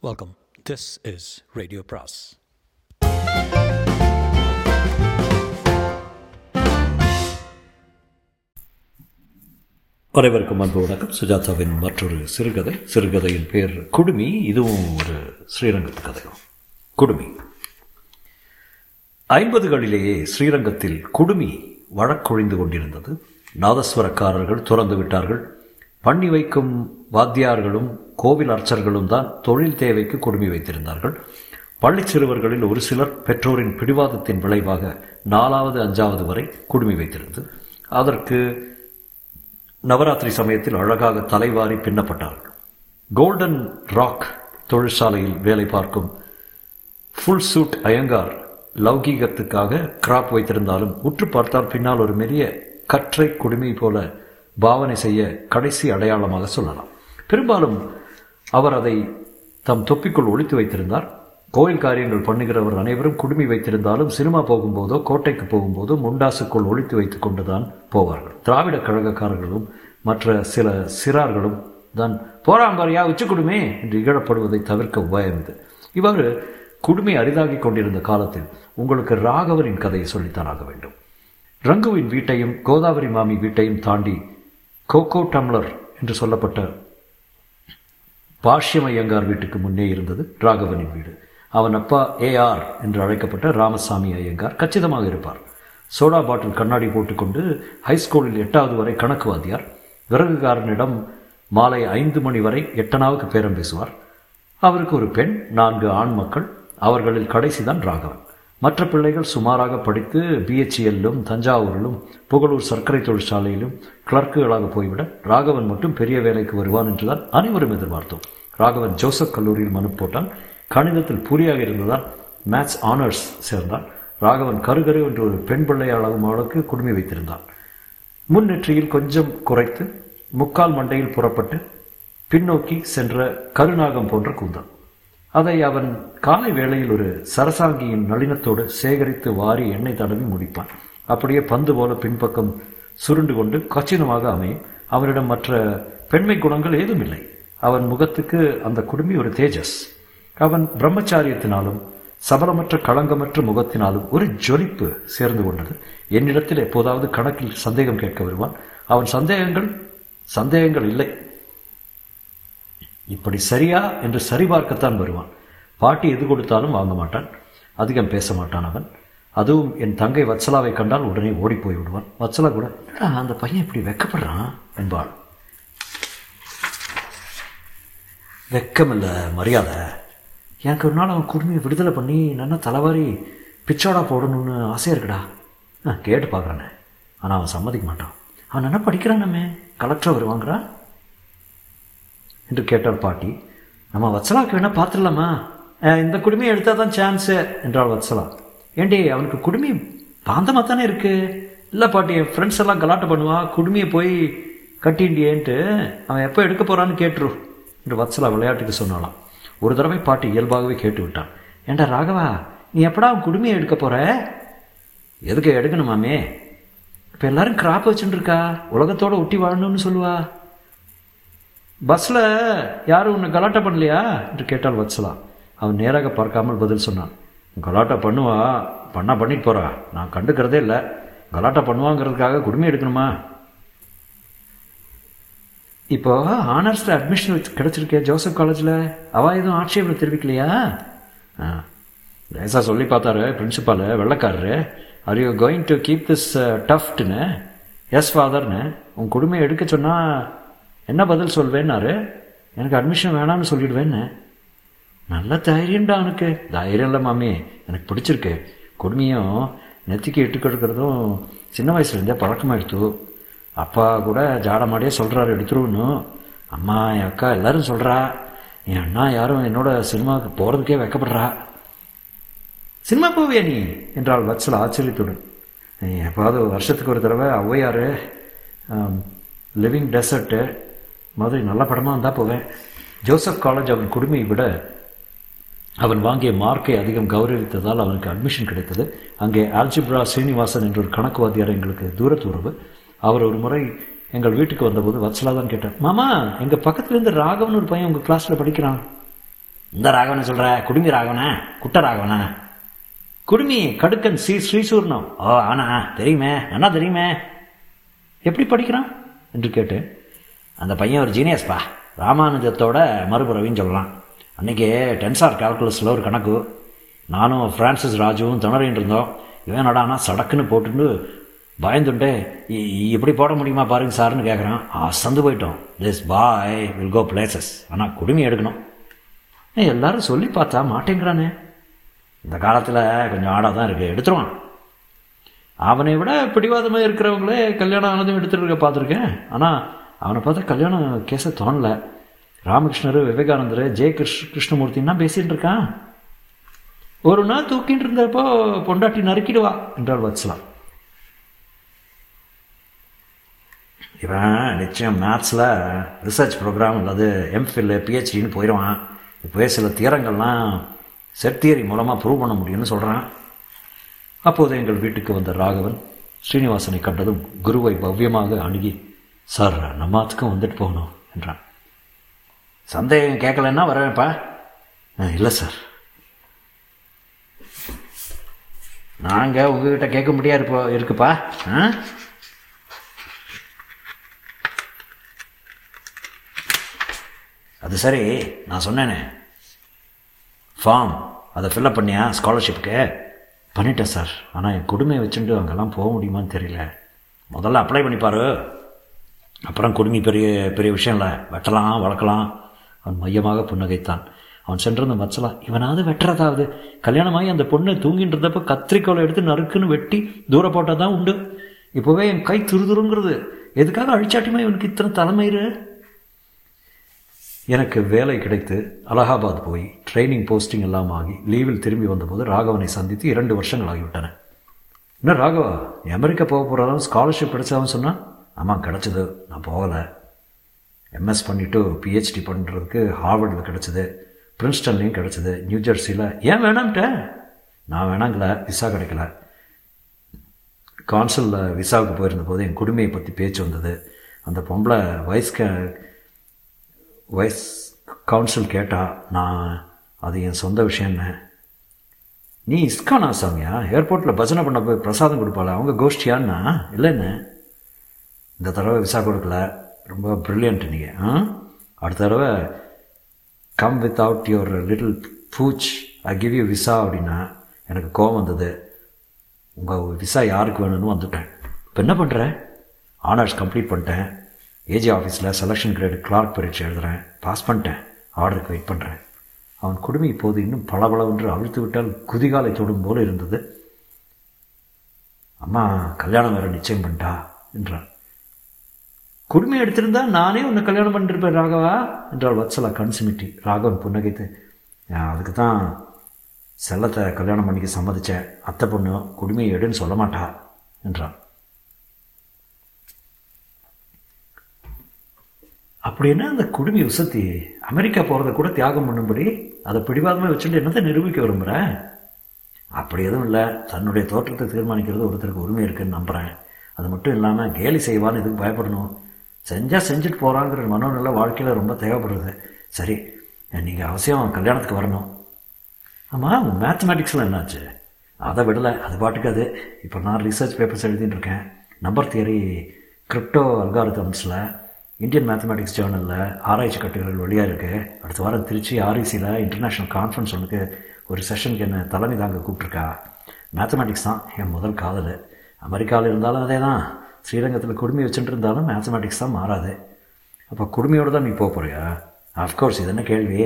Welcome this is radio Bros அனைவருக்கும் அன்பு வணக்கம். சுஜாதாவின் மற்றொரு சிறுகதை. சிறுகதையின் பேர் குடுமி. இதுவும் ஒரு ஸ்ரீரங்கத்து கதை. குடுமி. ஐம்பதுகளிலேயே ஸ்ரீரங்கத்தில் குடுமி வழக்கொழிந்து கொண்டிருந்தது. நாதஸ்வரக்காரர்கள் துறந்து விட்டார்கள். பண்ணி வைக்கும் வாத்தியார்களும் கோவில் அர்ச்சர்களும் தான் தொழில் தேவைக்கு கொடுமை வைத்திருந்தார்கள். பள்ளி சிறுவர்களில் ஒரு சிலர் பெற்றோரின் பிடிவாதத்தின் விளைவாக நாலாவது அஞ்சாவது வரை குடுமி வைத்திருந்து. அதற்கு நவராத்திரி சமயத்தில் அழகாக தலைவாரி பின்னப்பட்டார்கள். கோல்டன் ராக் தொழிற்சாலையில் வேலை பார்க்கும் ஃபுல் சூட் அயங்கார் லௌகீகத்துக்காக கிராப் வைத்திருந்தாலும் உற்று பார்த்தால் பின்னால் ஒரு மெரிய கற்றை குடுமை போல பாவனை செய்ய கடைசி அடையாளமாக சொல்லலாம். பெரும்பாலும் அவர் அதை தம் தொப்பிக்குள் ஒழித்து வைத்திருந்தார். கோயில் காரியங்கள் பண்ணுகிறவர் அனைவரும் குடுமி வைத்திருந்தாலும் சினிமா போகும்போதோ கோட்டைக்கு போகும்போதோ முண்டாசுக்குள் ஒழித்து வைத்து கொண்டுதான் போவார்கள். திராவிட கழகக்காரர்களும் மற்ற சில சிறார்களும் தான் போராம்பாரியா உச்சி குடுமே என்று இகழப்படுவதை தவிர்க்க உபாயம் இது இவ்வாறு குடுமி அரிதாகி கொண்டிருந்த காலத்தில் உங்களுக்கு ராகவரின் கதையை சொல்லித்தான் ஆக வேண்டும். ரங்குவின் வீட்டையும் கோதாவரி மாமி வீட்டையும் தாண்டி கோகோ டம்ளர் என்று சொல்லப்பட்ட பாஷ்யமையங்கார் வீட்டுக்கு முன்னே இருந்தது ராகவனின் வீடு. அவன் அப்பா ஏஆர் என்று அழைக்கப்பட்ட ராமசாமி ஐயங்கார் கச்சிதமாக இருப்பார். சோடா பாட்டில் கண்ணாடி போட்டுக்கொண்டு ஹைஸ்கூலில் எட்டாவது வரை கணக்கு வாத்தியார். விறகுகாரனிடம் மாலை ஐந்து மணி வரை எட்டனாவுக்கு பேரம் பேசுவார். அவருக்கு ஒரு பெண் நான்கு ஆண் மக்கள் அவர்களில் கடைசிதான் ராகவன். மற்ற பிள்ளைகள் சுமாராக படித்து பிஹெச்இஎல்லும் தஞ்சாவூரிலும் புகழூர் சர்க்கரை தொழிற்சாலையிலும் கிளர்க்குகளாக போய்விட ராகவன் மட்டும் பெரிய வேலைக்கு வருவான் என்றுதான் அனைவரும் எதிர்பார்த்தோம். ராகவன் ஜோசப் கல்லூரியில் மனு போட்டான். கணிதத்தில் புரியாக இருந்ததால் மேத்ஸ் ஆனர்ஸ் சேர்ந்தான். ராகவன் கருகரு என்று ஒரு பெண் பிள்ளை அவளுக்கு குடுமி வைத்திருந்தான். முன் நெற்றியில் கொஞ்சம் குறைத்து முக்கால் மண்டையில் புறப்பட்டு பின்னோக்கி சென்ற கருநாகம் போன்ற கூந்தல். அதை அவன் காலை வேளையில் ஒரு சரசாங்கியின் நளினத்தோடு சேகரித்து வாரி எண்ணெய் தடவி முடிப்பான். அப்படியே பந்து போல பின்பக்கம் சுருண்டு கொண்டு கச்சினமாக அமையும் அவனிடம் மற்ற பெண்மை குணங்கள் ஏதும் இல்லை அவன் முகத்துக்கு அந்த குடுமி ஒரு தேஜஸ். அவன் பிரம்மச்சாரியத்தினாலும் சபலமற்ற களங்கமற்ற முகத்தினாலும் ஒரு ஜொலிப்பு சேர்ந்து கொண்டது. என்னிடத்தில் எப்போதாவது கணக்கில் சந்தேகம் கேட்க வருவான். அவன் சந்தேகங்கள் சந்தேகங்கள் இல்லை. இப்படி சரியா என்று சரிபார்க்கத்தான் வருவான். பாட்டி எது கொடுத்தாலும் வாங்க மாட்டான். அதிகம் பேச மாட்டான் அவன். அதுவும் என் தங்கை வத்சலாவை கண்டால் உடனே ஓடிப்போய் விடுவான். வத்சலா கூட "என்னடா, அந்த பையன் இப்படி வெக்கப்படுறான்? என்பாள். வெக்கமில்ல மரியாதை. எனக்கு ஒரு நாள் அவன் குடுமையை விடுதலை பண்ணி நல்லா தலைவாரி பிச்சோடா போடணும்னு ஆசையாக இருக்குடா. நான் கேட்டு பார்க்குறேனே. ஆனால் அவன் சம்மதிக்க மாட்டான். அவன் என்ன படிக்கிறானமே கலெக்டர் வருவாங்கிறான் என்று கேட்டார் பாட்டி. நம்ம வத்சலாவுக்கு வேணால் பார்த்துடலாமா? இந்த குடுமையை எடுத்தால் தான் சான்ஸு என்றாள் வத்சலா. ஏண்டி அவனுக்கு குடுமி பாந்தமாக தானே இருக்கு? இல்லை பாட்டி என் ஃப்ரெண்ட்ஸ் எல்லாம் கலாட்டை பண்ணுவான் குடுமையை போய் கட்டிண்டியேன்ட்டு அவன் எப்போ எடுக்க போகிறான்னு கேட்டுரு என்று வத்சலா விளையாட்டுக்கு சொன்னாலாம் ஒரு தடவை பாட்டி இயல்பாகவே கேட்டு விட்டான். ஏண்டா ராகவா நீ எப்படா அவன் குடுமையை எடுக்க போகிற எதுக்கு எடுக்கணுமாமே? இப்போ எல்லாரும் கிராப் வச்சுட்டுருக்கா உலகத்தோடு உலகத்தோட ஒட்டி வாழணும்னு சொல்லுவா. பஸ்ஸில் யாரும் உன்னை கலாட்டா பண்ணலையா? என்று கேட்டால் வச்சலா அவன் நேராக பார்க்காமல் பதில் சொன்னான். கலாட்டா பண்ணுவா? பண்ணால் பண்ணிட்டு போகிறா நான் கண்டுக்கிறதே இல்லை. கலாட்டா பண்ணுவாங்கிறதுக்காக குடுமை எடுக்கணுமா? இப்போ ஆனர்ஸில் அட்மிஷன் கிடச்சிருக்கே ஜோசப் காலேஜில் அவள் எதுவும் ஆட்சேபனை தெரிவிக்கலையா? ஆ. லேசாக சொல்லி பார்த்தாரு principal வெள்ளக்காரரு. Are you going to keep this டஃப்ட்னு yes ஃபாதர்னு உன் குடுமையை எடுக்க சொன்னால் என்ன பதில் சொல்வேன்னாரு? எனக்கு அட்மிஷன் வேணாம்னு சொல்லிடுவேன்னு. நல்ல தைரியம்டா அவனுக்கு. தைரியம் இல்லை மாமி. எனக்கு பிடிச்சிருக்கு. குடுமையும் நெத்திக்கு இட்டு சின்ன வயசுலேருந்தே பழக்கமாயிடுத்து. அப்பா கூட ஜாடமாடியே சொல்கிறாரு எடுத்துருன்னு. அம்மா என் அக்கா எல்லாரும் சொல்கிறா என் அண்ணா யாரும் என்னோட சினிமாவுக்கு போகிறதுக்கே வைக்கப்படுறா. சினிமா போவியா நீ? என்றால் வத்சல ஆச்சரியத்துடன் எப்பாவது வருஷத்துக்கு ஒரு தடவை ஔவையார் லிவிங் டெசர்ட்டு மாதிரி நல்ல படமாக இருந்தால் போவேன். ஜோசப் காலேஜ் அவன் குடுமையை விட அவன் வாங்கிய மார்க்கை அதிகம் கௌரவித்ததால் அவனுக்கு அட்மிஷன் கிடைத்தது. அங்கே ஆல்ஜிப்ரா ஸ்ரீனிவாசன் என்ற ஒரு கணக்கு வாத்தியார் எங்களுக்கு தூரத்து உறவு. அவர் ஒரு முறை எங்கள் வீட்டுக்கு வந்தபோது வத்சலா தான் கேட்டார் மாமா எங்கள் பக்கத்துலேருந்து ராகவன் ஒரு பையன் உங்கள் கிளாஸில் படிக்கிறான். இந்த ராகவனை சொல்கிற குடுமி ராகவனா? குட்ட ராகவனா? குடுமி கடுக்கன் ஸ்ரீ ஸ்ரீசூர்ணம். ஓ ஆனா தெரியுமே அண்ணா தெரியுமே. எப்படி படிக்கிறான்? என்று கேட்டு அந்த பையன் ஒரு ஜீனியஸ்பா ராமானுஜத்தோட மறுபுறவின்னு சொல்லலாம் அன்றைக்கி டென்சார் கால்குலஸில் ஒரு கணக்கு. நானும் ஃப்ரான்சிஸ் ராஜுவும் திணறின்னு இருந்தோம். இவன் நடானா சடக்குன்னு போட்டுட்டு பயந்துட்டு இப்படி போட முடியுமா பாருங்க சார்னு கேட்குறான் அசந்து போயிட்டோம். This boy will go places ஆனால் குடுமி எடுக்கணும். எல்லாரும் சொல்லி பார்த்தா மாட்டேங்கிறானே. இந்த காலத்தில் கொஞ்சம் ஆடாக தான் இருக்குது எடுத்துருவான். அவனை விட பிடிவாதமாக இருக்கிறவங்களே கல்யாணம் ஆனதும் எடுத்துகிட்டு இருக்க பார்த்துருக்கேன். ஆனால் அவனை பார்த்தா கல்யாணம் கேஸை தோணலை. ராமகிருஷ்ணர் விவேகானந்தர் ஜெய கிருஷ் கிருஷ்ணமூர்த்தின்னா பேசிகிட்டு இருக்கான்? ஒரு நாள் தூக்கிட்டு இருந்தப்போ பொண்டாட்டி நறுக்கிடுவா என்றால் வச்சலாம் இவன் நிச்சயம் மேத்ஸில் ரிசர்ச் ப்ரோக்ராம் அல்லது எம்ஃபில்லு பிஹெச்டின்னு போயிடுவான் இப்போவே சில தீரங்கள்லாம் செட் தியரி மூலமாக ப்ரூவ் பண்ண முடியும்னு சொல்கிறான் அப்போது எங்கள் வீட்டுக்கு வந்த ராகவன் ஸ்ரீனிவாசனை கண்டதும் குருவை பவ்யமாக அணுகி சார் நமாத்துக்கும் வந்துட்டு போகணும் என்றான். சந்தேகம் கேட்கலன்னா வரவேப்பா இல்லை சார். நாங்கள் உங்ககிட்ட கேட்க முடியாது இப்போ இருக்குப்பா. ஆ? அது சரி நான் சொன்னேனே. ஃபார்ம் அதை ஃபில்லப் பண்ணியா ஸ்காலர்ஷிப்புக்கு? பண்ணிட்டேன் சார். ஆனால் என் கொடுமையை வச்சுட்டு அங்கெல்லாம் போக முடியுமான்னு தெரியல. முதல்ல அப்ளை பண்ணிப்பாரு அப்புறம் குடுமி பெரிய பெரிய விஷயம் இல்லை வெட்டலாம் வளர்க்கலாம். அவன் மையமாக புன்னகைத்தான். அவன் சென்றிருந்த மச்சலா. இவனாவது வெட்டுறதாவது. கல்யாணமாகி அந்த பொண்ணு தூங்கிட்டு இருந்தப்போ கத்திரிக்கோலை எடுத்து நறுக்குன்னு வெட்டி தூர போட்டால் தான் உண்டு. இப்போவே என் கை துருதுருங்கிறது. எதுக்காக அழிச்சாட்டியுமா இவனுக்கு இத்தனை தலைமயிறு? எனக்கு வேலை கிடைத்து அலகாபாத் போய் ட்ரைனிங் போஸ்டிங் எல்லாம் ஆகி லீவில் திரும்பி வந்தபோது ராகவனை சந்தித்து இரண்டு வருஷங்கள் ஆகிவிட்டன. என்ன ராகவா? நீ அமெரிக்கா போக போகிறதாலும் ஸ்காலர்ஷிப் கிடைச்சாவும் சொன்னால் ஆமாம் கிடச்சிது. நான் போகலை. எம்எஸ் பண்ணிவிட்டு பிஹெச்டி பண்ணுறதுக்கு ஹார்வர்டில் கிடச்சிது. பிரின்ஸ்டன்லேயும் கிடச்சிது. நியூ ஜெர்சியில் ஏன் வேணாம்ட்ட? நான் வேணாங்கள விசா கிடைக்கல. கான்சலில் விசாவுக்கு போயிருந்த போது என் குடுமையை பற்றி பேச்சு வந்தது. அந்த பொம்பளை வயசு க வைஸ் கவுன்சில் கேட்டால் நான் அது என் சொந்த விஷயம் என்ன? நீ இஸ்கானா சாமியா? ஏர்போர்ட்டில் பஜனை பண்ண போய் பிரசாதம் கொடுப்பாள? அவங்க கோஷ்டியான்னா இல்லைன்னு இந்த தடவை விசா கொடுக்கல. ரொம்ப ப்ரில்லியன்ட் நீங்கள் ஆ? அடுத்த தடவை come without your little pooch I give you visa அப்படின்னா எனக்கு கோவம் வந்தது. உங்கள் விசா யாருக்கு வேணும்னு வந்துட்டேன். இப்போ என்ன பண்ணுறேன் ஆனர்ஸ் கம்ப்ளீட் பண்ணிட்டேன். ஏஜி ஆஃபீஸில் செலெக்ஷன் கிரேடு கிளார்க் பரீட்சை எழுதுகிறேன் பாஸ் பண்ணிட்டேன். ஆர்டருக்கு வெயிட் பண்ணுறேன் அவன் கொடுமை இப்போது இன்னும் பளபளவென்று அழுத்து விட்டால் குதிகாலை தொடும் போல இருந்தது. அம்மா கல்யாணம் வேறு நிச்சயம் பண்ணிட்டா என்றான். குடுமை எடுத்திருந்தா நானே உன்னை கல்யாணம் பண்ணிருப்பேன் ராகவா? என்றாள் வத்சலா கண் சிமிட்டி ராகவன் புன்னகைத்து அதுக்கு தான் செல்லத்தை கல்யாணம் பண்ணிக்க சம்மதித்தேன் அத்தை பொண்ணு குடுமையை எடுன்னு சொல்ல மாட்டா என்றான். அப்படின்னா அந்த குடுமி உசத்தி? அமெரிக்கா போகிறத கூட தியாகம் பண்ணும்படி அதை பிடிவாதமாக வச்சுட்டு என்னத்தை நிரூபிக்க விரும்புகிறேன் அப்படி எதுவும் இல்லை. தன்னுடைய தோற்றத்தை தீர்மானிக்கிறது ஒருத்தருக்கு உரிமை இருக்குன்னு நம்புகிறேன் அது மட்டும் இல்லாமல் கேலி செய்வான்னு இதுக்கு பயப்படணும்? செஞ்சால் செஞ்சுட்டு போகிறாங்கிற மனோநிலை வாழ்க்கையில் ரொம்ப தேவைப்படுறது சரி நீங்கள் அவசியம் கல்யாணத்துக்கு வரணும். ஆமாம் மேத்தமேட்டிக்ஸில் என்னாச்சு? அதை விடலை அது பாட்டுக்கு அது. இப்போ நான் ரிசர்ச் பேப்பர்ஸ் எழுதிட்டு இருக்கேன். நம்பர் தியரி கிரிப்டோ அல்காரிதம்ஸில் இந்தியன் மேத்தமேட்டிக்ஸ் ஜேர்னலில் ஆராய்ச்சி கட்டுரைகள் வெளியாக இருக்குது அடுத்த வாரம் திருச்சி ஆர்இசியில் இன்டர்நேஷ்னல் கான்ஃபரன்ஸ் ஒன்றுக்கு ஒரு செஷனுக்கு என்ன தலைமை தாங்க கூப்பிட்ருக்கா மேத்தமேட்டிக்ஸ் தான் என் முதல் காதல். அமெரிக்காவில் இருந்தாலும் அதே தான் ஸ்ரீரங்கத்தில் குடுமி வச்சுட்டு இருந்தாலும் மேத்தமேட்டிக்ஸ் தான் மாறாது. அப்போ குடுமையோடு தான் நீ போக போறியா? அஃப்கோர்ஸ் இது என்ன கேள்வி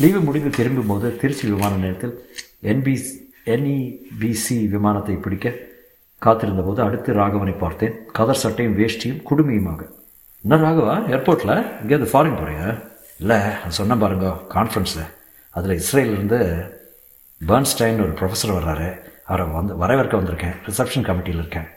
லீவு முடிந்து திரும்பும் போது திருச்சி விமான நிலையத்தில் என்பிசி என்இபிசி விமானத்தை பிடிக்க காத்திருந்த போது அடுத்து ராகவனை பார்த்தேன். கதர் சட்டையும் வேஷ்டியும் குடுமையுமாக. என்ன ராகவா? ஏர்போர்ட்டில் இங்கேருந்து ஃபாரின் போறியா? இல்லை நான் சொன்னேன் பாருங்க கான்ஃபரன்ஸில் அதில் இஸ்ரேலேருந்து பேர்ன்ஸ்டைன் ஒரு ப்ரொஃபஸர் வர்றாரு. அவரை வந்து வரவேற்க வந்திருக்கேன். ரிசப்ஷன் கமிட்டியில் இருக்கேன்.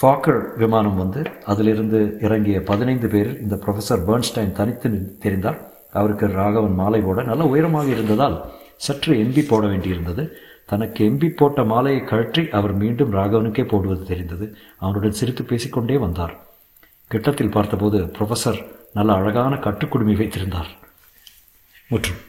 ஃபாக்கர் விமானம் வந்து அதிலிருந்து இறங்கிய பதினைந்து பேரில் இந்த ப்ரொஃபஸர் பேர்ன்ஸ்டைன் தனித்து தெரிந்தார். அவருக்கு ராகவன் மாலை போட நல்ல உயரமாக இருந்ததால் சற்று எம்பி போட வேண்டியிருந்தது. தனக்கு எம்பி போட்ட மாலையை கழற்றி அவர் மீண்டும் ராகவனுக்கே போடுவது தெரிந்தது. அவனுடன் சிரித்து பேசிக்கொண்டே வந்தார். கிட்டத்தில் பார்த்தபோது ப்ரொஃபஸர் நல்ல அழகான கட்டுக்குடுமி வைத்திருந்தார். முற்றும்.